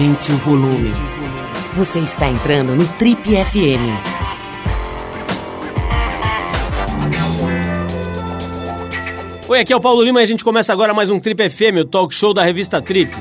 Aumente o volume. Você está entrando no Trip FM. Oi, aqui é o Paulo Lima e a gente começa agora mais um Trip FM, o talk show da revista Trip.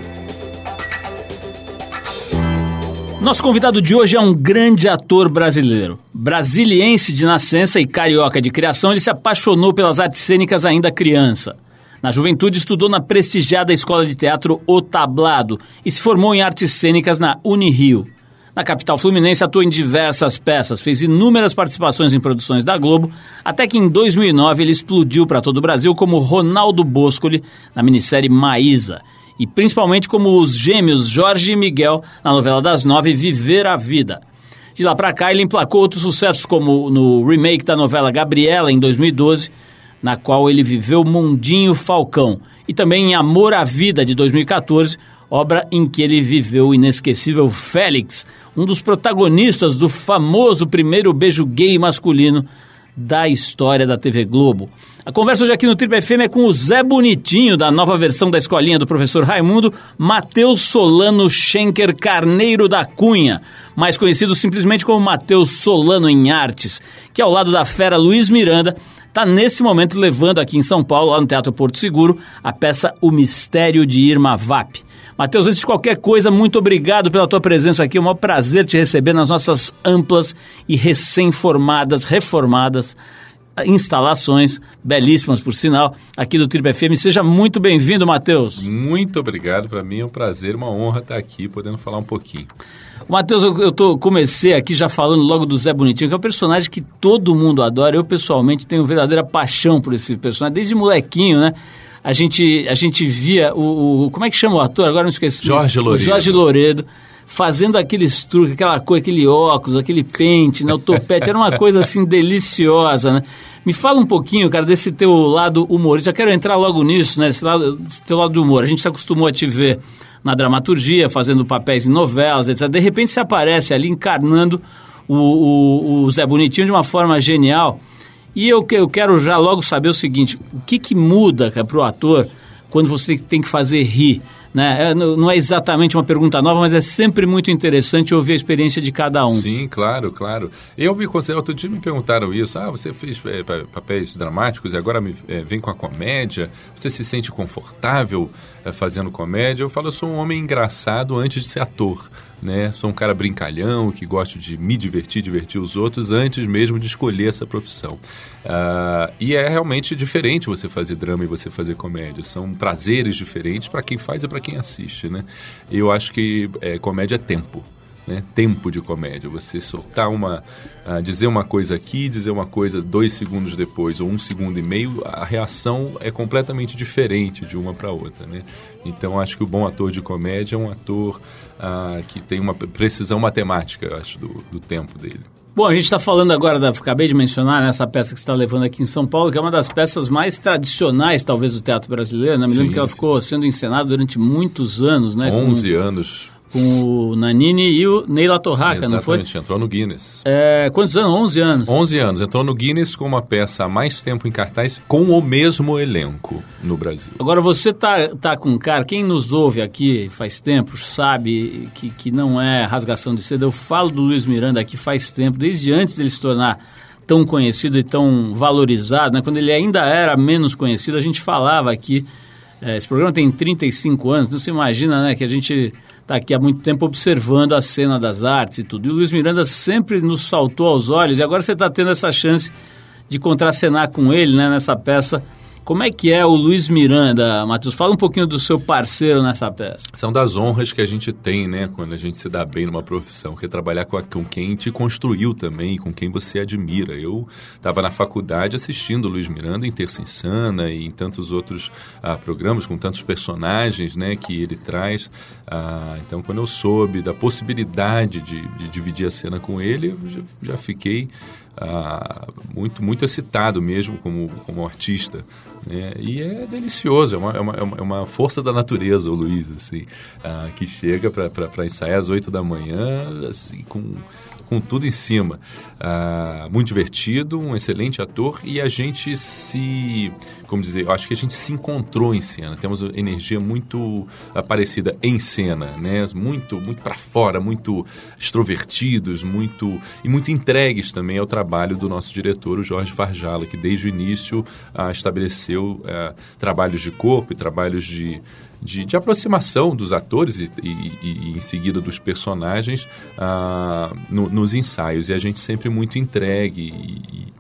Nosso convidado de hoje é um grande ator brasileiro. Brasiliense de nascença e carioca de criação, ele se apaixonou pelas artes cênicas ainda criança. Na juventude, estudou na prestigiada escola de teatro O Tablado e se formou em artes cênicas na Unirio. Na capital fluminense, atuou em diversas peças, fez inúmeras participações em produções da Globo, até que em 2009 ele explodiu para todo o Brasil como Ronaldo Boscoli na minissérie Maísa e principalmente como os gêmeos Jorge e Miguel na novela das nove Viver a Vida. De lá para cá, ele emplacou outros sucessos, como no remake da novela Gabriela, em 2012, na qual ele viveu Mundinho Falcão, e também em Amor à Vida, de 2014, obra em que ele viveu o inesquecível Félix, um dos protagonistas do famoso primeiro beijo gay masculino da história da TV Globo. A conversa hoje aqui no Triple FM é com o Zé Bonitinho, da nova versão da escolinha do professor Raimundo, Matheus Solano Schenker Carneiro da Cunha, mais conhecido simplesmente como Matheus Solano em Artes, que ao lado da fera Luiz Miranda está nesse momento levando aqui em São Paulo, lá no Teatro Porto Seguro, a peça O Mistério de Irma Vap. Matheus, antes de qualquer coisa, muito obrigado pela tua presença aqui. É um prazer te receber nas nossas amplas e recém-formadas, reformadas instalações, belíssimas por sinal, aqui do Triple FM. Seja muito bem-vindo, Matheus. Muito obrigado, para mim é um prazer, uma honra estar aqui, podendo falar um pouquinho. Matheus, eu, eu tô, comecei aqui já falando logo do Zé Bonitinho, que é um personagem que todo mundo adora. Eu, pessoalmente, tenho verdadeira paixão por esse personagem, desde molequinho, né? a gente, a gente via o, o, Como é que chama o ator? Agora não esqueci. Jorge Loredo. Jorge Loredo fazendo aqueles truques, aquela coisa, aquele óculos, aquele pente, né, o topete, era uma coisa assim deliciosa, né? Me fala um pouquinho, cara, desse teu lado humorista. Eu quero entrar logo nisso, né? Esse lado, teu lado do humor. A gente se acostumou a te ver na dramaturgia, fazendo papéis em novelas, etc. De repente você aparece ali encarnando o, o, o Zé Bonitinho de uma forma genial. E eu, eu quero já logo saber o seguinte: o que, que muda para o ator quando você tem que fazer rir? Né? É, não é exatamente uma pergunta nova, mas é sempre muito interessante ouvir a experiência de cada um. Sim, claro, claro. Eu me considero, outro dia me perguntaram isso, ah, você fez é, papéis dramáticos e agora me, é, vem com a comédia, você se sente confortável é, fazendo comédia? Eu falo, eu sou um homem engraçado antes de ser ator né? Sou um cara brincalhão, que gosto de me divertir, divertir os outros, antes mesmo de escolher essa profissão. Uh, e é realmente diferente você fazer drama e você fazer comédia. São prazeres diferentes para quem faz e para quem assiste, né? Eu acho que é, comédia é tempo né, tempo de comédia. Você soltar uma. Uh, dizer uma coisa aqui, dizer uma coisa dois segundos depois, ou um segundo e meio, a reação é completamente diferente de uma para outra. Né? Então acho que o bom ator de comédia é um ator uh, que tem uma precisão matemática, acho, do, do tempo dele. Bom, a gente está falando agora, da, acabei de mencionar nessa né, peça que você está levando aqui em São Paulo, que é uma das peças mais tradicionais, talvez, do teatro brasileiro. Né? Me lembro que ela sim. ficou sendo encenada durante muitos anos. Né? 11 Com... anos com o Nanini e o Neila Torraca, não foi? Exatamente, entrou no Guinness. É, quantos anos? 11 anos. 11 anos. Entrou no Guinness com uma peça há mais tempo em cartaz com o mesmo elenco no Brasil. Agora, você tá, tá com um cara, quem nos ouve aqui faz tempo sabe que, que não é rasgação de seda. Eu falo do Luiz Miranda aqui faz tempo, desde antes dele se tornar tão conhecido e tão valorizado, né? quando ele ainda era menos conhecido, a gente falava aqui, é, esse programa tem 35 anos, não se imagina né, que a gente está aqui há muito tempo observando a cena das artes e tudo. E o Luiz Miranda sempre nos saltou aos olhos e agora você está tendo essa chance de contracenar com ele né, nessa peça como é que é o Luiz Miranda, Matheus? Fala um pouquinho do seu parceiro nessa peça. São das honras que a gente tem, né, quando a gente se dá bem numa profissão, que é trabalhar com, a, com quem te construiu também, com quem você admira. Eu estava na faculdade assistindo o Luiz Miranda em Terça Insana e em tantos outros ah, programas, com tantos personagens, né, que ele traz. Ah, então, quando eu soube da possibilidade de, de dividir a cena com ele, eu já, já fiquei ah, muito, muito excitado mesmo como, como artista. Né? E é delicioso, é uma, é, uma, é uma força da natureza o Luiz, assim, ah, que chega para ensaiar às oito da manhã, assim, com com tudo em cima. Uh, muito divertido, um excelente ator e a gente se, como dizer, eu acho que a gente se encontrou em cena. Temos energia muito uh, parecida em cena né? Muito, muito para fora, muito extrovertidos, muito e muito entregues também ao trabalho do nosso diretor, o Jorge Farjala, que desde o início ah, estabeleceu ah, trabalhos de corpo e trabalhos de, de, de, aproximação dos atores e, e, e, em seguida dos personagens ah, no, nos ensaios. E a gente sempre muito entregue e,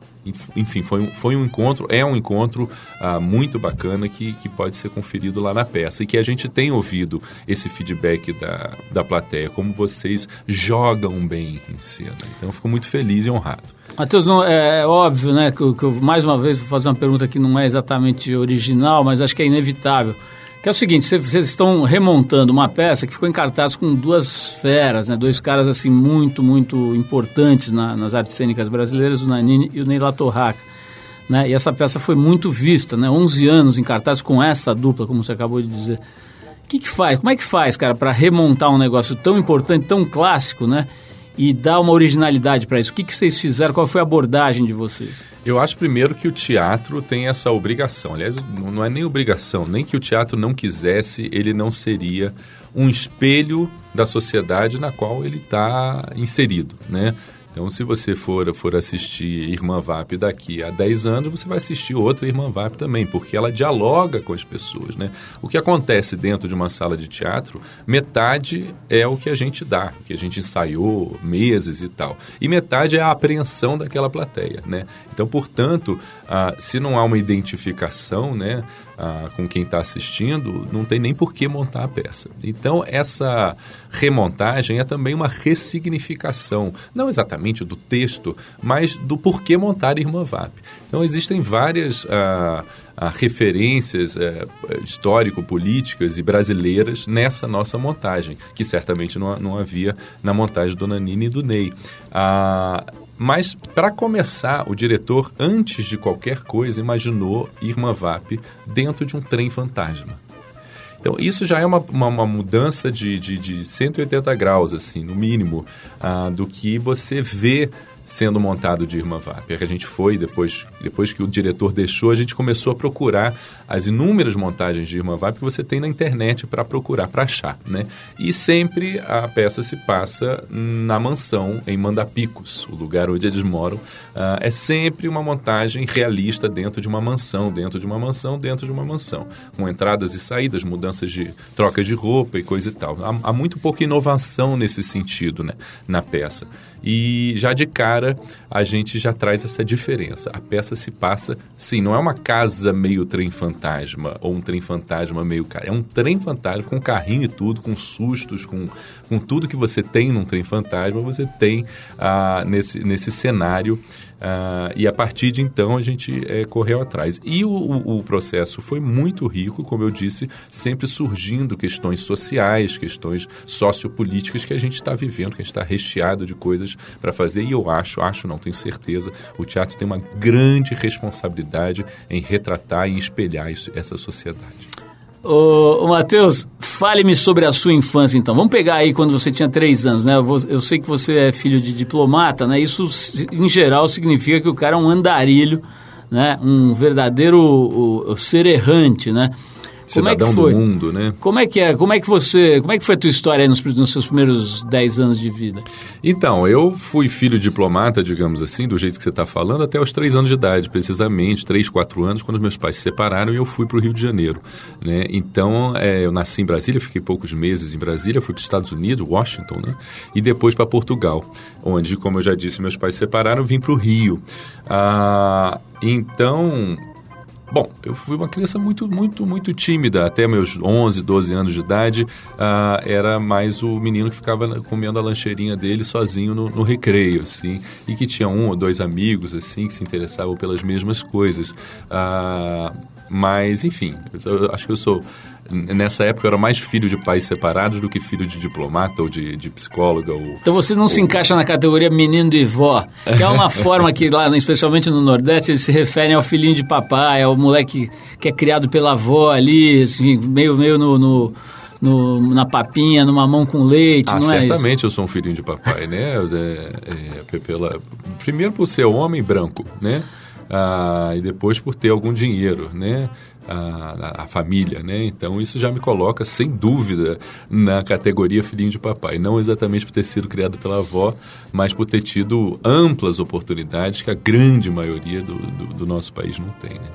enfim, foi um, foi um encontro, é um encontro ah, muito bacana que, que pode ser conferido lá na peça e que a gente tem ouvido esse feedback da, da plateia, como vocês jogam bem em cena. Então, eu fico muito feliz e honrado. Matheus, não, é, é óbvio, né, que, que eu, mais uma vez vou fazer uma pergunta que não é exatamente original, mas acho que é inevitável. Que é o seguinte, vocês estão remontando uma peça que ficou em cartaz com duas feras, né? Dois caras assim muito, muito importantes na, nas artes cênicas brasileiras, o Nanini e o Neila Torraca. Né? E essa peça foi muito vista, né? 11 anos em cartaz com essa dupla, como você acabou de dizer. O que, que faz? Como é que faz, cara, para remontar um negócio tão importante, tão clássico, né? E dar uma originalidade para isso? O que, que vocês fizeram? Qual foi a abordagem de vocês? Eu acho primeiro que o teatro tem essa obrigação. Aliás, não é nem obrigação, nem que o teatro não quisesse, ele não seria um espelho da sociedade na qual ele está inserido, né? Então, se você for, for assistir Irmã Vap daqui a 10 anos, você vai assistir outra Irmã Vap também, porque ela dialoga com as pessoas, né? O que acontece dentro de uma sala de teatro, metade é o que a gente dá, o que a gente ensaiou meses e tal. E metade é a apreensão daquela plateia, né? Então, portanto, ah, se não há uma identificação, né? Ah, com quem está assistindo, não tem nem por que montar a peça. Então, essa remontagem é também uma ressignificação, não exatamente do texto, mas do porquê montar Irmã VAP. Então, existem várias ah, ah, referências eh, histórico-políticas e brasileiras nessa nossa montagem, que certamente não, não havia na montagem do Nanini e do Ney. Ah, mas, para começar, o diretor, antes de qualquer coisa, imaginou Irma Vap dentro de um trem fantasma. Então, isso já é uma, uma, uma mudança de, de, de 180 graus, assim, no mínimo, ah, do que você vê sendo montado de. É que a gente foi, depois, depois que o diretor deixou, a gente começou a procurar as inúmeras montagens de Irma Vap que você tem na internet para procurar, para achar, né? E sempre a peça se passa na mansão, em Mandapicos, o lugar onde eles moram. Uh, é sempre uma montagem realista dentro de uma mansão, dentro de uma mansão, dentro de uma mansão, com entradas e saídas, mudanças de troca de roupa e coisa e tal. Há, há muito pouca inovação nesse sentido, né, na peça. E já de cara a gente já traz essa diferença. A peça se passa, sim, não é uma casa meio trem fantasma ou um trem fantasma meio cara. É um trem fantasma com carrinho e tudo, com sustos, com, com tudo que você tem num trem fantasma, você tem ah, nesse, nesse cenário Uh, e a partir de então a gente é, correu atrás. E o, o, o, processo foi muito rico, como eu disse, sempre surgindo questões sociais, questões sociopolíticas que a gente está vivendo, que a gente está recheado de coisas para fazer. E eu acho, acho, não tenho certeza, o teatro tem uma grande responsabilidade em retratar e espelhar isso, essa sociedade. Ô, ô Matheus, fale-me sobre a sua infância então. Vamos pegar aí quando você tinha três anos, né? Eu, sei que você é filho de diplomata, né? Isso, em geral, significa que o cara é um andarilho, né? Um verdadeiro ser errante, né? Como é que foi? do mundo, né? Como é que é? Como é que você, como é que foi a tua história nos, nos, seus primeiros 10 anos de vida? Então, eu fui filho diplomata, digamos assim, do jeito que você está falando, até os 3 anos de idade, precisamente, 3, 4 anos, quando meus pais se separaram e eu fui para o Rio de Janeiro, né? Então, é, eu nasci em Brasília, fiquei poucos meses em Brasília, fui para os Estados Unidos, Washington, né? E depois para Portugal, onde, como eu já disse, meus pais se separaram, vim para o Rio. Ah, então, Bom, eu fui uma criança muito, muito, muito tímida. Até meus 11, 12 anos de idade, uh, era mais o menino que ficava comendo a lancheirinha dele sozinho no, no, recreio, assim. E que tinha um ou dois amigos, assim, que se interessavam pelas mesmas coisas. Uh, mas, enfim, eu acho que eu sou nessa época eu era mais filho de pais separados do que filho de diplomata ou de, de psicóloga. Ou, então você não ou... se encaixa na categoria menino de vó, que é uma forma que lá, especialmente no Nordeste, eles se referem ao filhinho de papai, ao moleque que é criado pela avó ali, assim, meio, meio no, no... No, na papinha, numa mão com leite, ah, não é certamente eu sou um filhinho de papai, né? É, é, pela, primeiro por ser homem branco, né? ah, e depois por ter algum dinheiro, né? A, a, família, né? Então isso já me coloca sem dúvida na categoria filhinho de papai, não exatamente por ter sido criado pela avó, mas por ter tido amplas oportunidades que a grande maioria do, do, do nosso país não tem. Né?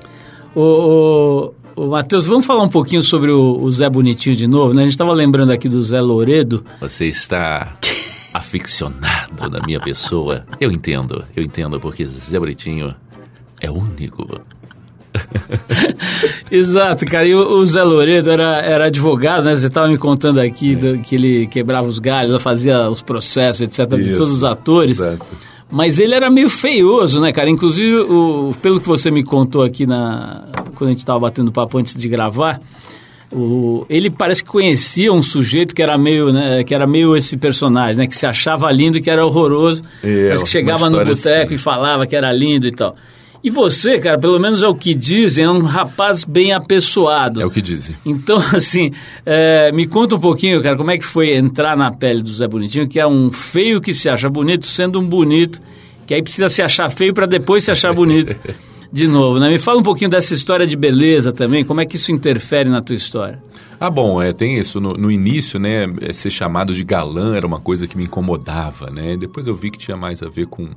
O, o, o Matheus, vamos falar um pouquinho sobre o, o Zé Bonitinho de novo, né? A gente estava lembrando aqui do Zé Loredo. Você está aficionado na minha pessoa. Eu entendo, eu entendo, porque Zé Bonitinho é único. Exato, cara. E o, o, Zé Loredo era, era advogado, né? Você estava me contando aqui é. do, que ele quebrava os galhos, fazia os processos, etc., Isso. de todos os atores. Exato. Mas ele era meio feioso, né, cara? Inclusive, o, pelo que você me contou aqui na, quando a gente estava batendo papo antes de gravar, o, ele parece que conhecia um sujeito que era meio, né, que era meio esse personagem, né, que se achava lindo e que era horroroso, é, mas que chegava no boteco assim. e falava que era lindo e tal. E você, cara, pelo menos é o que dizem, é um rapaz bem apessoado. É o que dizem. Então, assim, é, me conta um pouquinho, cara, como é que foi entrar na pele do Zé Bonitinho, que é um feio que se acha bonito, sendo um bonito, que aí precisa se achar feio para depois se achar bonito de novo, né? Me fala um pouquinho dessa história de beleza também, como é que isso interfere na tua história? Ah, bom, é, tem isso. No, no, início, né, é, ser chamado de galã era uma coisa que me incomodava, né? Depois eu vi que tinha mais a ver com,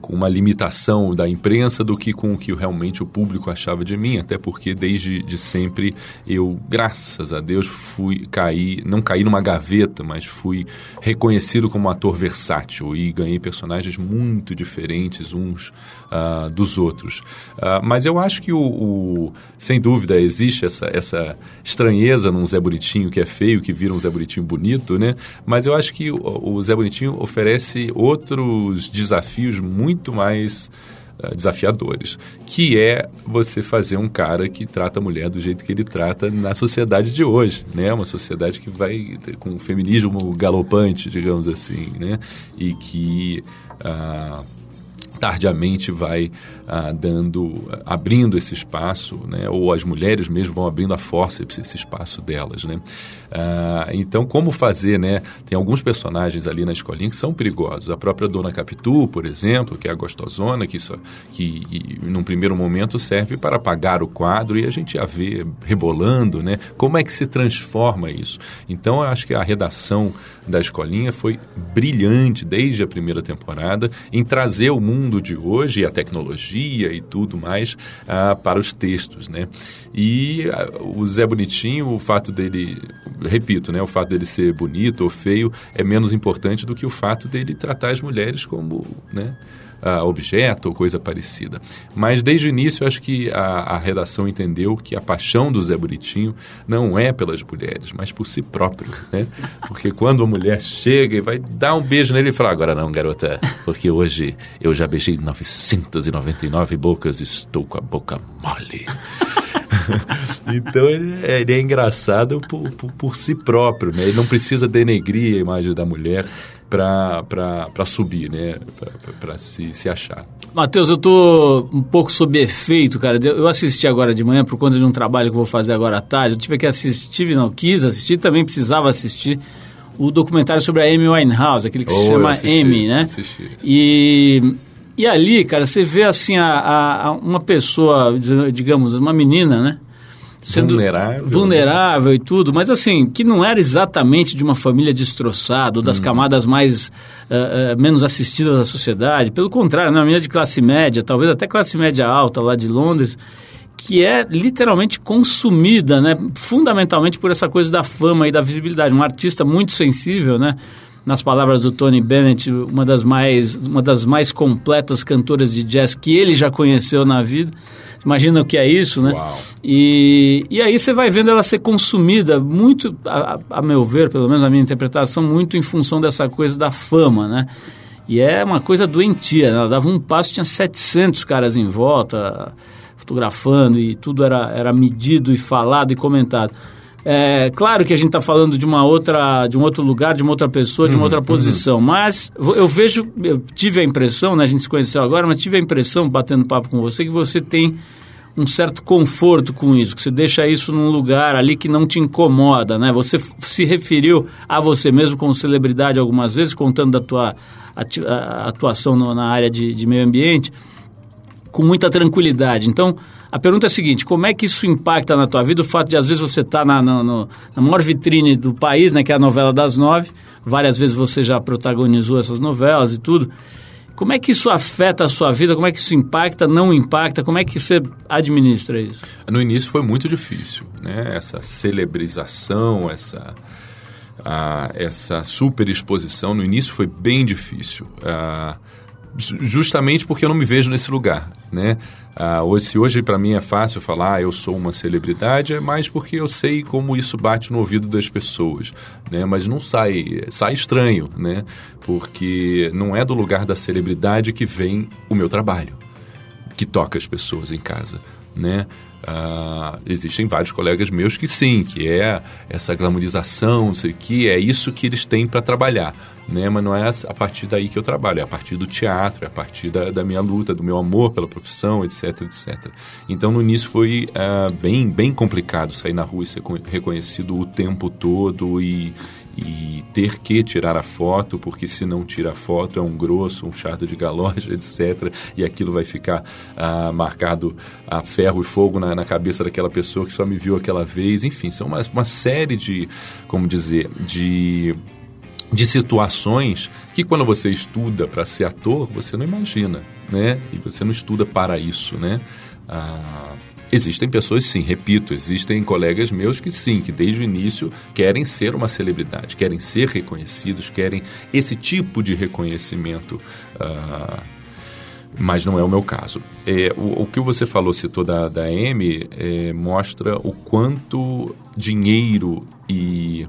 com uma limitação da imprensa do que com o que realmente o público achava de mim, até porque desde de sempre eu, graças a Deus, fui cair, não caí numa gaveta, mas fui reconhecido como um ator versátil e ganhei personagens muito diferentes uns uh, dos outros. Uh, mas eu acho que o, o, sem dúvida existe essa, essa estranheza num Zé Bonitinho que é feio, que vira um Zé Bonitinho bonito, né? Mas eu acho que o, o Zé Bonitinho oferece outros desafios muito mais uh, desafiadores, que é você fazer um cara que trata a mulher do jeito que ele trata na sociedade de hoje, né? Uma sociedade que vai com um feminismo galopante, digamos assim, né? E que uh, tardiamente vai ah, dando, abrindo esse espaço, né? ou as mulheres mesmo vão abrindo a força esse espaço delas, né? Ah, então, como fazer, né? Tem alguns personagens ali na escolinha que são perigosos. A própria Dona Capitu, por exemplo, que é a gostosona, que, só, que e, num primeiro momento serve para apagar o quadro e a gente a vê rebolando, né? Como é que se transforma isso? Então, eu acho que a redação da escolinha foi brilhante desde a primeira temporada em trazer o mundo de hoje e a tecnologia e tudo mais ah, para os textos, né? E ah, o Zé Bonitinho, o fato dele, repito, né, o fato dele ser bonito ou feio é menos importante do que o fato dele tratar as mulheres como, né? Uh, objeto ou coisa parecida. Mas desde o início, acho que a, a, redação entendeu que a paixão do Zé Bonitinho não é pelas mulheres, mas por si próprio. Né? Porque quando a mulher chega e vai dar um beijo nele e fala: Agora não, garota, porque hoje eu já beijei 999 bocas estou com a boca mole. então ele é, ele é engraçado por, por, por, si próprio, né? Ele não precisa denegrir a imagem da mulher para subir, né? Para se, se achar. Matheus, eu tô um pouco sob efeito, cara. Eu assisti agora de manhã por conta de um trabalho que eu vou fazer agora à tarde. Eu tive que assistir, não quis assistir, também precisava assistir o documentário sobre a Amy Winehouse, aquele que oh, se chama assisti, Amy, né? Assisti. E e ali, cara, você vê assim a, a, a uma pessoa, digamos, uma menina, né? Sendo vulnerável, vulnerável né? e tudo, mas assim, que não era exatamente de uma família destroçada, ou das hum. camadas mais uh, uh, menos assistidas da sociedade. Pelo contrário, uma menina de classe média, talvez até classe média alta lá de Londres, que é literalmente consumida, né? Fundamentalmente por essa coisa da fama e da visibilidade. Um artista muito sensível, né? Nas palavras do Tony Bennett, uma das mais, uma das mais completas cantoras de jazz que ele já conheceu na vida. Imagina o que é isso, né? Uau. E, e aí você vai vendo ela ser consumida muito, a, a meu ver, pelo menos a minha interpretação, muito em função dessa coisa da fama, né? E é uma coisa doentia, né? ela dava um passo, tinha 700 caras em volta, fotografando e tudo era, era medido e falado e comentado. É, claro que a gente está falando de uma outra, de um outro lugar, de uma outra pessoa, de uma uhum, outra uhum. posição, uhum. mas eu vejo, eu tive a impressão, né, a gente se conheceu agora, mas tive a impressão, batendo papo com você, que você tem um certo conforto com isso, que você deixa isso num lugar ali que não te incomoda, né? Você se referiu a você mesmo como celebridade algumas vezes, contando da tua atuação na área de, de meio ambiente. com muita tranquilidade. Então, a pergunta é a seguinte: como é que isso impacta na tua vida o fato de às vezes você estar tá na, na, na, maior vitrine do país, né, que é a novela das nove, várias vezes você já protagonizou essas novelas e tudo. Como é que isso afeta a sua vida? Como é que isso impacta, não impacta? Como é que você administra isso? No início foi muito difícil, né? Essa celebrização, essa, a, essa superexposição, no início foi bem difícil. Uh, justamente porque eu não me vejo nesse lugar, né? Ah, se hoje para mim é fácil falar ah, eu sou uma celebridade, é mais porque eu sei como isso bate no ouvido das pessoas, né? Mas não sai, sai estranho, né? Porque não é do lugar da celebridade que vem o meu trabalho, que toca as pessoas em casa, né? Uh, existem vários colegas meus que sim, que é essa glamorização, não sei o que, é isso que eles têm para trabalhar. Né? Mas não é a partir daí que eu trabalho, é a partir do teatro, é a partir da, da minha luta, do meu amor pela profissão, etc, etc. Então, no início foi uh, bem, bem complicado sair na rua e ser reconhecido o tempo todo e, e ter que tirar a foto, porque se não tira a foto é um grosso, um chato de galoja, etc. E aquilo vai ficar ah, marcado a ferro e fogo na, na, cabeça daquela pessoa que só me viu aquela vez. Enfim, são uma, uma série de, como dizer, de de situações que quando você estuda para ser ator, você não imagina, né? E você não estuda para isso, né? Ah, Existem pessoas, sim, repito, existem colegas meus que sim, que desde o início querem ser uma celebridade, querem ser reconhecidos, querem esse tipo de reconhecimento. Uh, mas não é o meu caso. É, o, o, que você falou, citou da, da M, é, mostra o quanto dinheiro e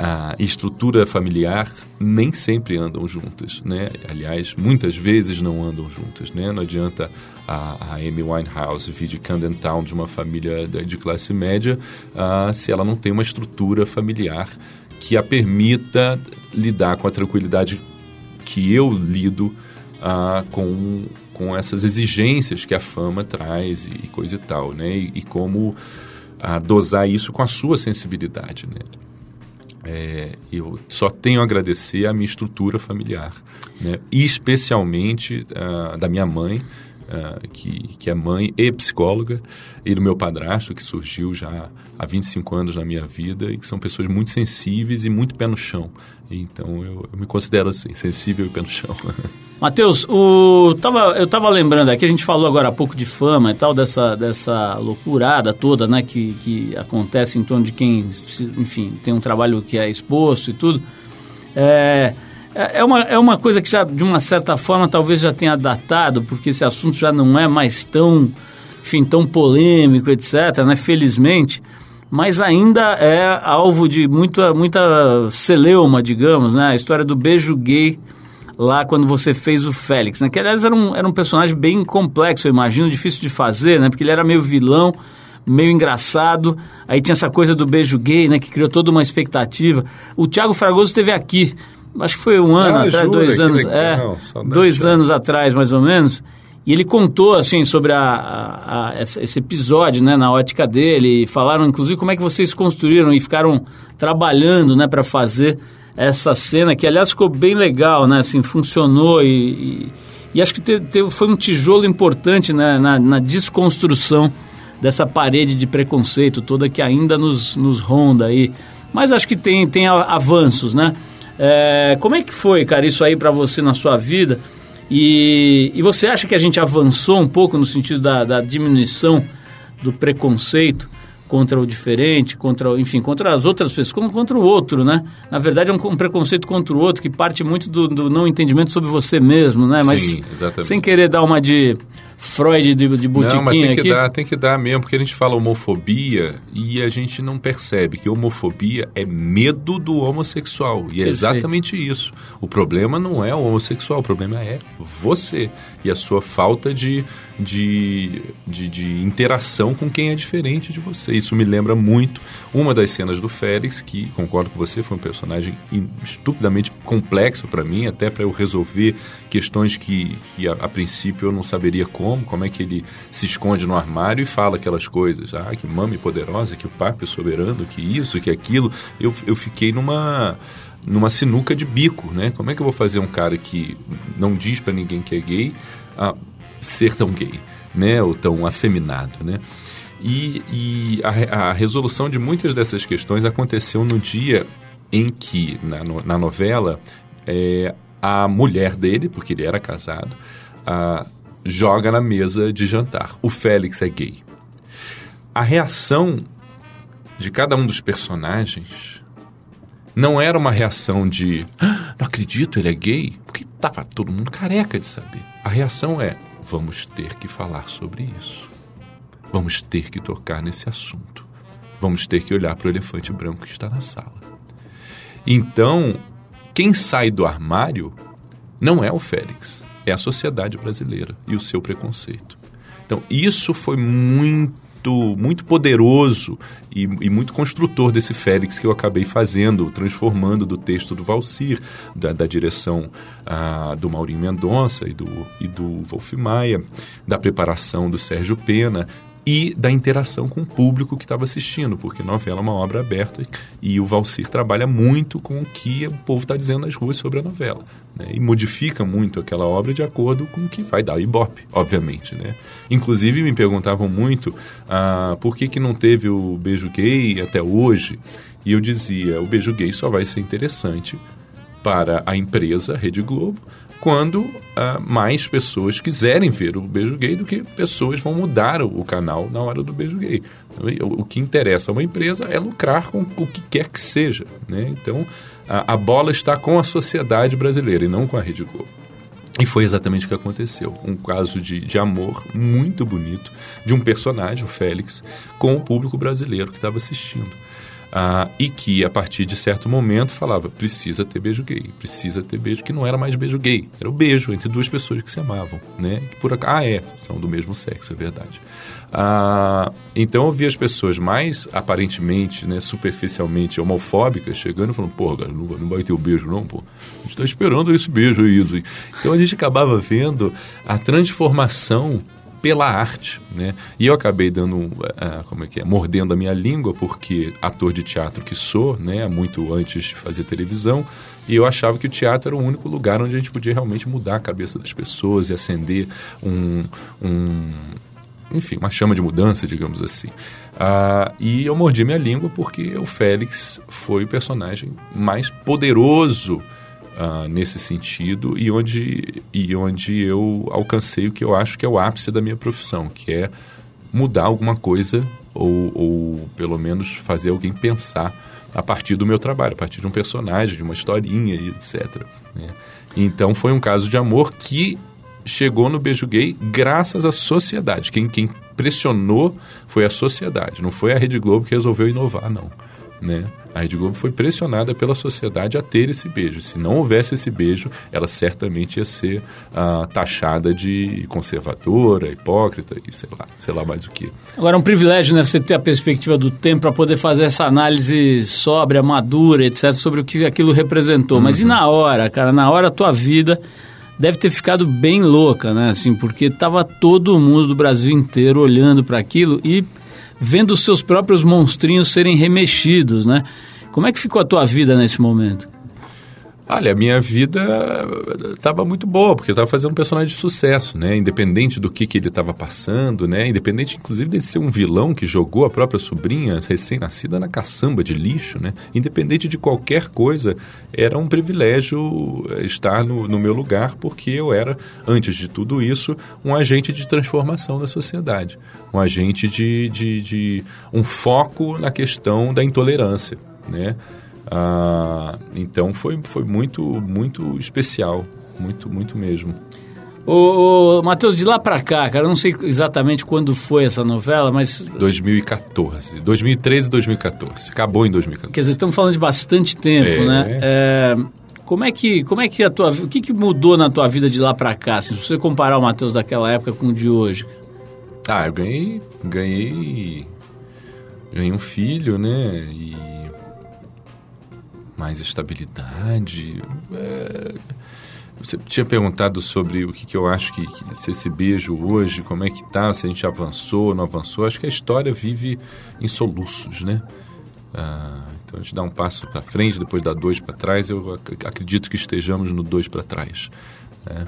a estrutura familiar nem sempre andam juntas, né? Aliás, muitas vezes não andam juntas, né? Não adianta a, a Amy Winehouse vir de Camden Town, de uma família de classe média, uh, se ela não tem uma estrutura familiar que a permita lidar com a tranquilidade que eu lido com, com essas exigências que a fama traz e, e coisa e tal, né? E, e como uh, dosar isso com a sua sensibilidade, né? É, eu só tenho a agradecer à minha estrutura familiar, né? e especialmente uh, da minha mãe, uh, que, que é mãe e psicóloga, e do meu padrasto, que surgiu já há 25 anos na minha vida, e que são pessoas muito sensíveis e muito pé no chão. Então eu, eu me considero assim, sensível e pé no chão. Matheus, o, tava, eu estava lembrando aqui, a gente falou agora há pouco de fama e tal, dessa, dessa loucurada toda né, que, que acontece em torno de quem, enfim, tem um trabalho que é exposto e tudo. É, é, é, uma, é uma coisa que já, de uma certa forma, talvez já tenha datado, porque esse assunto já não é mais tão, enfim, tão polêmico, etc., né, felizmente mas ainda é alvo de muita, muita celeuma, digamos, né? A história do beijo gay lá quando você fez o Félix, né? Que aliás era um, era um personagem bem complexo, eu imagino, difícil de fazer, né? Porque ele era meio vilão, meio engraçado. Aí tinha essa coisa do beijo gay, né? Que criou toda uma expectativa. O Thiago Fragoso esteve aqui, acho que foi um ano ah, atrás, jura, dois anos, é, dois anos atrás mais ou menos. E ele contou, assim, sobre a, a, a, esse episódio, né, na ótica dele. E falaram, inclusive, como é que vocês construíram e ficaram trabalhando, né, para fazer essa cena que, aliás, ficou bem legal, né? Assim, funcionou e, e, e acho que te, te, foi um tijolo importante né, na, na, desconstrução dessa parede de preconceito toda que ainda nos, nos ronda aí. Mas acho que tem, tem avanços, né? É, como é que foi, cara, isso aí para você na sua vida? E, e você acha que a gente avançou um pouco no sentido da, da diminuição do preconceito? contra o diferente, contra, enfim, contra as outras pessoas, como contra o outro, né? Na verdade é um, um preconceito contra o outro que parte muito do, do, não entendimento sobre você mesmo, né? Mas Sim, exatamente. sem querer dar uma de Freud de, de botiquim não, mas tem que aqui. Dar, tem que dar mesmo, porque a gente fala homofobia e a gente não percebe que homofobia é medo do homossexual. E é Perfeito. exatamente isso. O problema não é o homossexual, o problema é você e a sua falta de, de, de, de interação com quem é diferente de você. Isso me lembra muito uma das cenas do Félix, que concordo com você, foi um personagem estupidamente complexo para mim, até para eu resolver questões que, que a, a, princípio eu não saberia como, como é que ele se esconde no armário e fala aquelas coisas, ah, que mame poderosa, que o Papa é soberano, que isso, que aquilo. Eu, eu fiquei numa numa sinuca de bico, né? Como é que eu vou fazer um cara que não diz para ninguém que é gay, ah, ser tão gay, né? Ou tão afeminado, né? E, e a, a, resolução de muitas dessas questões aconteceu no dia em que, na, no, na novela, é, a mulher dele, porque ele era casado, a, joga na mesa de jantar. O Félix é gay. A reação de cada um dos personagens não era uma reação de ah, não acredito, ele é gay, porque estava todo mundo careca de saber. A reação é vamos ter que falar sobre isso. Vamos ter que tocar nesse assunto. Vamos ter que olhar para o elefante branco que está na sala. Então, quem sai do armário não é o Félix, é a sociedade brasileira e o seu preconceito. Então, isso foi muito muito poderoso e, e, muito construtor desse Félix que eu acabei fazendo, transformando do texto do Valcir, da, da direção ah, do Maurinho Mendonça e do, e do Wolf Maia, da preparação do Sérgio Pena, e da interação com o público que estava assistindo, porque novela é uma obra aberta e o Valcir trabalha muito com o que o povo está dizendo nas ruas sobre a novela. Né? E modifica muito aquela obra de acordo com o que vai dar Ibope, obviamente. Né? Inclusive me perguntavam muito ah, por que, que não teve o beijo gay até hoje. E eu dizia, o beijo gay só vai ser interessante para a empresa Rede Globo, quando uh, mais pessoas quiserem ver o beijo gay do que pessoas vão mudar o, canal na hora do beijo gay. O, o, que interessa a uma empresa é lucrar com o que quer que seja. Né? Então, a, a bola está com a sociedade brasileira e não com a Rede Globo. E foi exatamente o que aconteceu. Um caso de, de amor muito bonito de um personagem, o Félix, com o público brasileiro que estava assistindo. Ah, e que a partir de certo momento falava precisa ter beijo gay, precisa ter beijo que não era mais beijo gay, era o beijo entre duas pessoas que se amavam, né? Que por ah é, são do mesmo sexo, é verdade. Ah, então eu vi as pessoas mais aparentemente, né, superficialmente homofóbicas chegando e falando, pô, cara, não, não vai ter o beijo não, pô. A gente está esperando esse beijo aí. Então a gente acabava vendo a transformação pela arte, né? E eu acabei dando, uh, como é que é, mordendo a minha língua, porque ator de teatro que sou, né? Muito antes de fazer televisão, e eu achava que o teatro era o único lugar onde a gente podia realmente mudar a cabeça das pessoas e acender um, um enfim, uma chama de mudança, digamos assim. Uh, e eu mordi minha língua porque o Félix foi o personagem mais poderoso uh, nesse sentido e onde, e onde eu alcancei o que eu acho que é o ápice da minha profissão, que é mudar alguma coisa ou, ou pelo menos fazer alguém pensar a partir do meu trabalho, a partir de um personagem, de uma historinha e etc. Né? Então foi um caso de amor que chegou no beijo gay graças à sociedade. Quem, quem pressionou foi a sociedade, não foi a Rede Globo que resolveu inovar, não. Né? A Rede Globo foi pressionada pela sociedade a ter esse beijo. Se não houvesse esse beijo, ela certamente ia ser ah, taxada de conservadora, hipócrita e sei lá, sei lá mais o que. Agora é um privilégio, né, você ter a perspectiva do tempo para poder fazer essa análise sóbria, madura, etc, sobre o que aquilo representou. Uhum. Mas e na hora, cara, na hora a tua vida deve ter ficado bem louca, né, assim, porque tava todo mundo do Brasil inteiro olhando para aquilo e vendo os seus próprios monstrinhos serem remexidos, né? Como é que ficou a tua vida nesse momento? Olha, a minha vida estava muito boa, porque eu estava fazendo um personagem de sucesso, né? Independente do que, que ele estava passando, né? Independente, inclusive, de ser um vilão que jogou a própria sobrinha recém-nascida na caçamba de lixo, né? Independente de qualquer coisa, era um privilégio eh, estar no, no meu lugar, porque eu era, antes de tudo isso, um agente de transformação da sociedade. Um agente de, de, de um foco na questão da intolerância, né? Ah, então foi, foi muito, muito especial, muito, muito mesmo. Ô, ô Matheus, de lá pra cá, cara, eu não sei exatamente quando foi essa novela, mas... 2014, 2013 e 2014, acabou em 2014. Quer dizer, estamos falando de bastante tempo, é. né? É, como é que, como é que a tua, o que, que mudou na tua vida de lá pra cá, assim, se você comparar o Matheus daquela época com o de hoje? Ah, eu ganhei, ganhei, ganhei um filho, né, e mais estabilidade. É... Você tinha perguntado sobre o que, que eu acho que, que, se esse beijo hoje, como é que tá, se a gente avançou, não avançou. Acho que a história vive em soluços, né? Ah, então a gente dá um passo para frente, depois dá dois para trás. Eu ac acredito que estejamos no dois para trás. Né?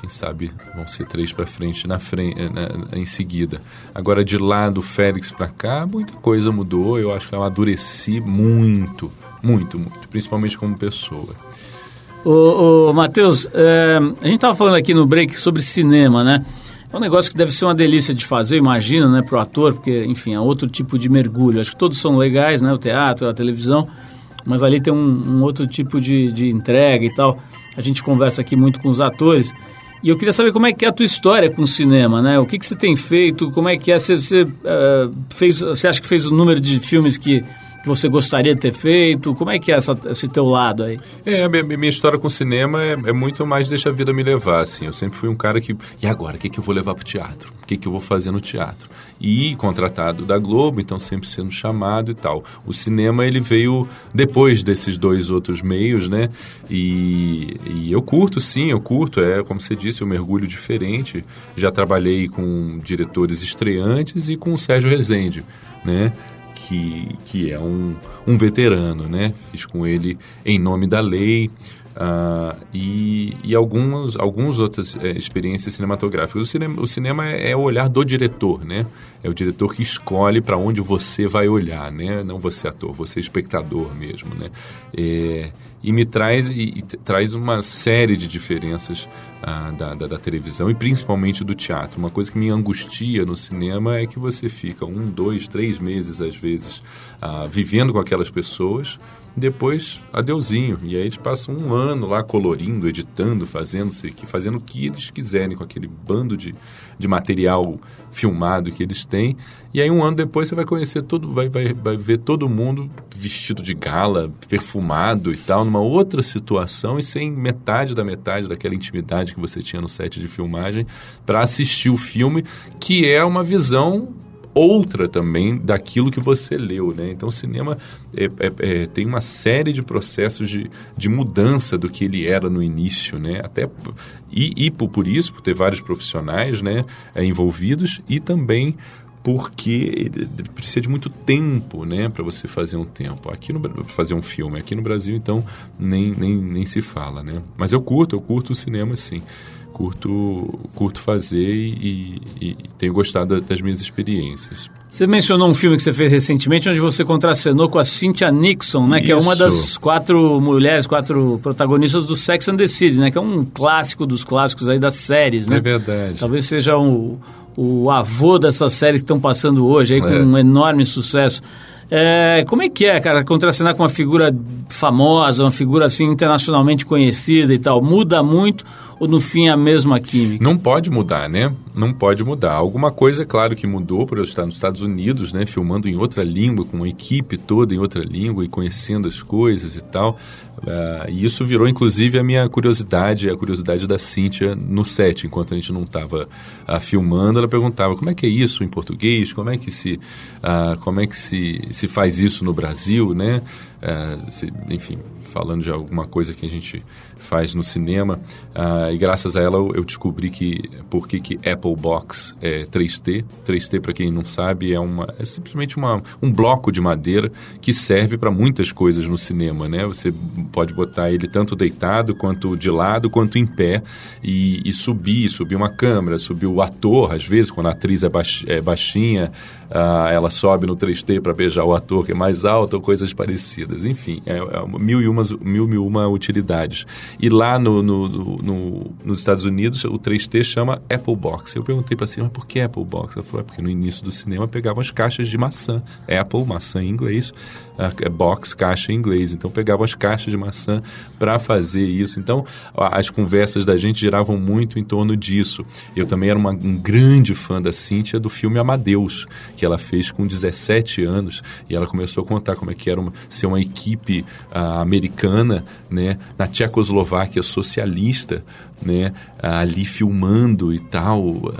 quem sabe vão ser três para frente na frente na, em seguida. Agora de lá do Félix para cá, muita coisa mudou. Eu acho que eu amadureci muito, muito, muito, principalmente como pessoa. Ô, ô Matheus, é, a gente estava falando aqui no break sobre cinema, né? É um negócio que deve ser uma delícia de fazer, imagino, né, para o ator, porque, enfim, é outro tipo de mergulho. Acho que todos são legais, né, o teatro, a televisão, mas ali tem um, um outro tipo de, de entrega e tal. A gente conversa aqui muito com os atores. E eu queria saber como é que é a tua história com o cinema, né? O que, que você tem feito? Como é que é? Você, você, uh, fez, você acha que fez o número de filmes que que você gostaria de ter feito? Como é que é essa, esse teu lado aí? É, a minha, minha história com cinema é, é, muito mais deixa a vida me levar, assim. Eu sempre fui um cara que... E agora, o que, que eu vou levar para o teatro? O que, que eu vou fazer no teatro? E contratado da Globo, então sempre sendo chamado e tal. O cinema, ele veio depois desses dois outros meios, né? E, e eu curto, sim, eu curto. É, como você disse, um mergulho diferente. Já trabalhei com diretores estreantes e com o Sérgio Rezende, né? Que, que é um, um veterano, né? Fiz com ele Em Nome da Lei uh, e, e algumas, algumas outras é, experiências cinematográficas. O cinema, o cinema é, é, o olhar do diretor, né? É o diretor que escolhe para onde você vai olhar, né? Não você ator, você espectador mesmo, né? É, e me traz, e, e, traz uma série de diferenças ah, da, da, da, televisão e principalmente do teatro. Uma coisa que me angustia no cinema é que você fica um, dois, três meses, às vezes, ah, vivendo com aquelas pessoas, depois adeuzinho. E aí eles passam um ano lá colorindo, editando, fazendo fazendo o que eles quiserem com aquele bando de, de material filmado que eles têm. E aí um ano depois você vai conhecer todo, vai, vai, vai ver todo mundo vestido de gala, perfumado e tal, numa outra situação e sem metade da metade daquela intimidade que você tinha no set de filmagem para assistir o filme, que é uma visão outra também daquilo que você leu, né? Então o cinema é, é, é, tem uma série de processos de, de mudança do que ele era no início, né? Até e, e por, por isso, por ter vários profissionais, né, é, envolvidos e também porque precisa de muito tempo, né, para você fazer um tempo. Aqui no fazer um filme, aqui no Brasil então nem, nem, nem se fala, né? Mas eu curto, eu curto o cinema sim curto, curto fazer e, e, tenho gostado das minhas experiências. Você mencionou um filme que você fez recentemente, onde você contracenou com a Cynthia Nixon, né? Que é uma das quatro mulheres, quatro protagonistas do Sex and the City, né? Que é um clássico dos clássicos aí das séries, né? É verdade. Talvez seja um, o avô dessas séries que estão passando hoje aí, com é. um enorme sucesso. É, como é que é, cara, contracenar com uma figura famosa, uma figura assim internacionalmente conhecida e tal? Muda muito ou no fim é a mesma química? Não pode mudar, né? Não pode mudar. Alguma coisa, claro, que mudou por eu estar nos Estados Unidos, né? Filmando em outra língua, com uma equipe toda em outra língua e conhecendo as coisas e tal. Uh, e isso virou, inclusive, a minha curiosidade, a curiosidade da Cíntia no set. Enquanto a gente não estava uh, filmando, ela perguntava como é que é isso em português, como é que se, uh, como é que se, se faz isso no Brasil, né? Se, enfim, falando de alguma coisa que a gente faz no cinema. Uh, e graças a ela eu, descobri que por que, Apple Box é 3T. 3T, para quem não sabe, é, uma, é simplesmente uma, um bloco de madeira que serve para muitas coisas no cinema. Né? Você pode botar ele tanto deitado, quanto de lado, quanto em pé e, e subir, subir uma câmera, subir o ator, às vezes, quando a atriz é, é baixinha, uh, ela sobe no 3T para beijar o ator que é mais alto ou coisas parecidas. Enfim, é, é mil, e umas, mil e uma utilidades. E lá no, no, no, nos Estados Unidos, o 3T chama Apple Box. Eu perguntei para cima, por que Apple Box? Ela falou, é porque no início do cinema pegavam as caixas de maçã. Apple, maçã em inglês, uh, box, caixa em inglês. Então pegavam as caixas de maçã para fazer isso. Então as conversas da gente giravam muito em torno disso. Eu também era uma, um grande fã da Cíntia do filme Amadeus, que ela fez com 17 anos. E ela começou a contar como é que era uma, ser uma equipe uh, americana né, na Tchecoslováquia socialista, né, ali filmando e tal. Uh,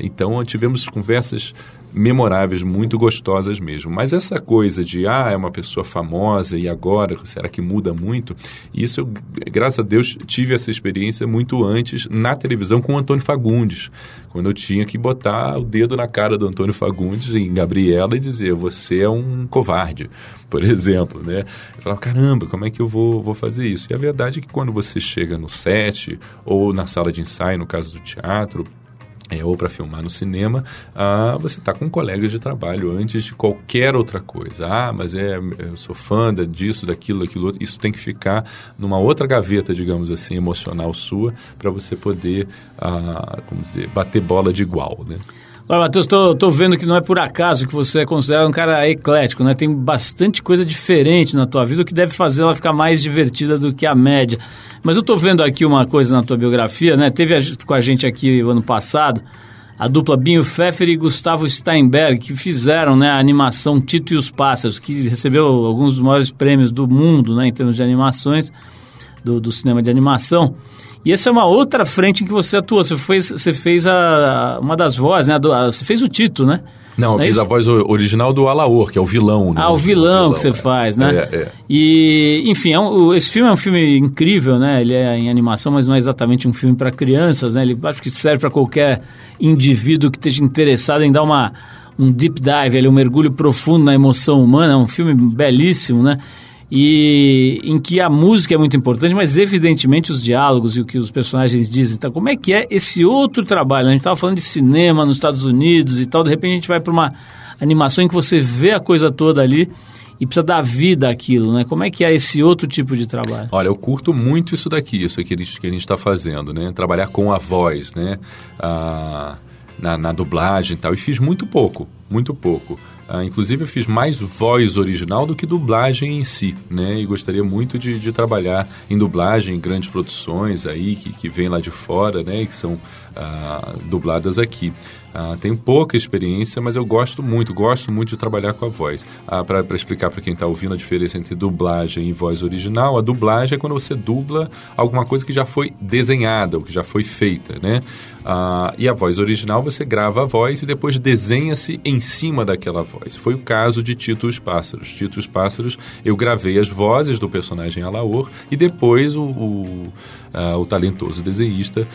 então tivemos conversas memoráveis, muito gostosas mesmo. Mas essa coisa de, ah, é uma pessoa famosa e agora, será que muda muito? Isso, eu, graças a Deus, tive essa experiência muito antes na televisão com o Antônio Fagundes, quando eu tinha que botar o dedo na cara do Antônio Fagundes em Gabriela e dizer, você é um covarde, por exemplo, né? Eu falava, caramba, como é que eu vou, vou fazer isso? E a verdade é que quando você chega no set ou na sala de ensaio, no caso do teatro, é, ou para filmar no cinema, ah, você está com colegas de trabalho antes de qualquer outra coisa. Ah, mas é, eu sou fã disso, daquilo, daquilo outro. Isso tem que ficar numa outra gaveta, digamos assim, emocional sua, para você poder, ah, como dizer, bater bola de igual, né? Olha, Matheus, tô, tô vendo que não é por acaso que você é considerado um cara eclético, né? Tem bastante coisa diferente na tua vida, o que deve fazer ela ficar mais divertida do que a média. Mas eu tô vendo aqui uma coisa na tua biografia, né? Teve a, com a gente aqui o ano passado a dupla Binho Pfeffer e Gustavo Steinberg, que fizeram né, a animação Tito e os Pássaros, que recebeu alguns dos maiores prêmios do mundo né, em termos de animações, do, do cinema de animação. E essa é uma outra frente em que você atua. Você fez, você fez a, uma das vozes, né? Você fez o Tito, né? Não, eu é fiz isso? a voz original do Alaor, que é o vilão. Né? Ah, o vilão, vilão que você é. faz, né? É, é. E, enfim, é um, esse filme é um filme incrível, né? Ele é em animação, mas não é exatamente um filme para crianças, né? Ele acho que serve para qualquer indivíduo que esteja interessado em dar uma, um deep dive, ele, um mergulho profundo na emoção humana. É um filme belíssimo, né? E em que a música é muito importante, mas evidentemente os diálogos e o que os personagens dizem. Então, como é que é esse outro trabalho? A gente estava falando de cinema nos Estados Unidos e tal, de repente a gente vai para uma animação em que você vê a coisa toda ali e precisa dar vida àquilo, né? Como é que é esse outro tipo de trabalho? Olha, eu curto muito isso daqui, isso que a gente está fazendo, né? Trabalhar com a voz, né? Ah, na, na dublagem e tal, e fiz muito pouco, muito pouco. Uh, inclusive eu fiz mais voz original do que dublagem em si, né? E gostaria muito de, de trabalhar em dublagem, em grandes produções aí que, que vêm lá de fora, né? E que são uh, dubladas aqui. Uh, tenho pouca experiência, mas eu gosto muito, gosto muito de trabalhar com a voz. Uh, Para explicar para quem está ouvindo a diferença entre dublagem e voz original, a dublagem é quando você dubla alguma coisa que já foi desenhada, ou que já foi feita, né? Uh, e a voz original você grava a voz e depois desenha-se em cima daquela voz. Foi o caso de Tito os Pássaros. Tito os Pássaros, eu gravei as vozes do personagem Alaor e depois o, o, o talentoso desenhista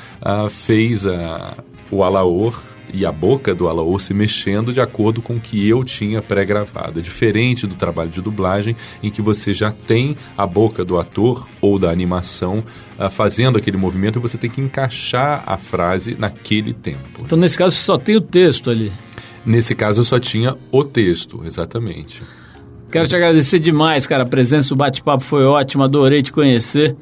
fez a, o Alaor e a boca do Alaor se mexendo de acordo com o que eu tinha pré-gravado. É diferente do trabalho de dublagem, em que você já tem a boca do ator ou da animação uh, fazendo aquele movimento e você tem que encaixar a frase naquele tempo. Então, nesse caso, você só tem o texto ali. Nesse caso, eu só tinha o texto, exatamente. Quero te agradecer demais, cara. A presença, o bate-papo foi ótimo, adorei te conhecer.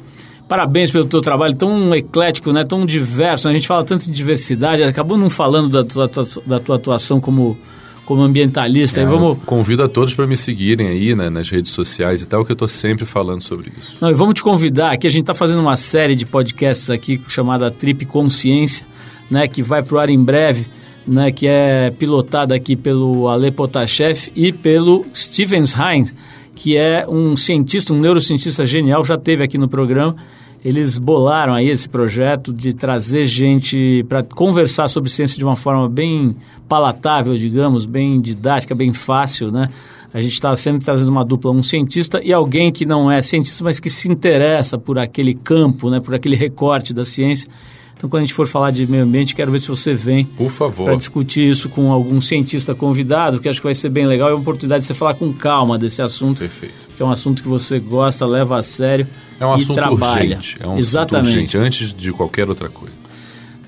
Parabéns pelo teu trabalho tão eclético, né? tão diverso. A gente fala tanto de diversidade, acabou não falando da tua, da tua atuação como, como ambientalista. É, vamos... Convido a todos para me seguirem aí né, nas redes sociais e tal, que eu estou sempre falando sobre isso. Não, e vamos te convidar aqui, a gente está fazendo uma série de podcasts aqui chamada Trip Consciência, né, que vai para o ar em breve. Né, que é pilotada aqui pelo Ale Potashev e pelo Stevens Hines, que é um cientista, um neurocientista genial, já teve aqui no programa eles bolaram aí esse projeto de trazer gente para conversar sobre ciência de uma forma bem palatável, digamos, bem didática, bem fácil, né? A gente está sempre trazendo uma dupla, um cientista e alguém que não é cientista, mas que se interessa por aquele campo, né, por aquele recorte da ciência. Então, quando a gente for falar de meio ambiente, quero ver se você vem para discutir isso com algum cientista convidado, que acho que vai ser bem legal. É uma oportunidade de você falar com calma desse assunto, Perfeito. Que é um assunto que você gosta, leva a sério. É um assunto trabalha. urgente. É um Exatamente. assunto urgente, antes de qualquer outra coisa.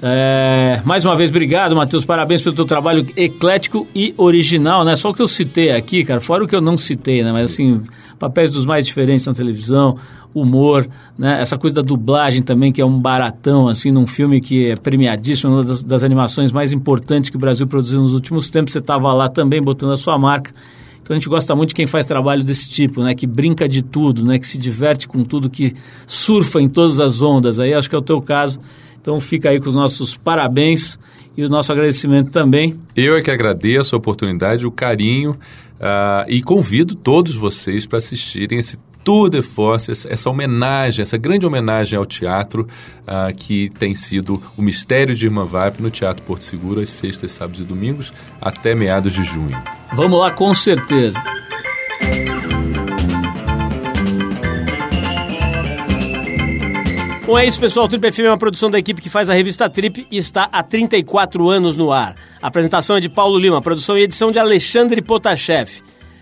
É, mais uma vez, obrigado, Matheus. Parabéns pelo teu trabalho eclético e original, né? Só o que eu citei aqui, cara, fora o que eu não citei, né? Mas assim, papéis dos mais diferentes na televisão, humor, né? Essa coisa da dublagem também, que é um baratão, assim, num filme que é premiadíssimo, uma das, das animações mais importantes que o Brasil produziu nos últimos tempos. Você estava lá também botando a sua marca. Então a gente gosta muito de quem faz trabalho desse tipo, né? Que brinca de tudo, né? Que se diverte com tudo, que surfa em todas as ondas. Aí acho que é o teu caso. Então fica aí com os nossos parabéns e o nosso agradecimento também. Eu é que agradeço a oportunidade, o carinho uh, e convido todos vocês para assistirem esse Tour de Force, essa homenagem, essa grande homenagem ao teatro uh, que tem sido o Mistério de Irmã Vap no Teatro Porto Seguro, às sextas, sábados e domingos, até meados de junho. Vamos lá, com certeza. Bom, é isso, pessoal. Trip FM é uma produção da equipe que faz a revista Trip e está há 34 anos no ar. A apresentação é de Paulo Lima, produção e edição de Alexandre Potashev.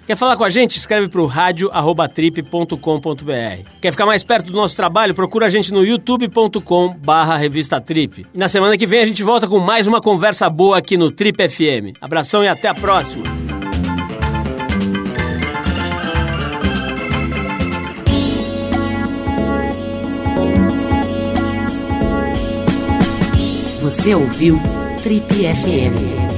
Quer falar com a gente? Escreve para o rádio@trip.com.br. Quer ficar mais perto do nosso trabalho? Procura a gente no youtube.com/barra revista Trip. E na semana que vem a gente volta com mais uma conversa boa aqui no Trip FM. Abração e até a próxima. Você ouviu Trip FM.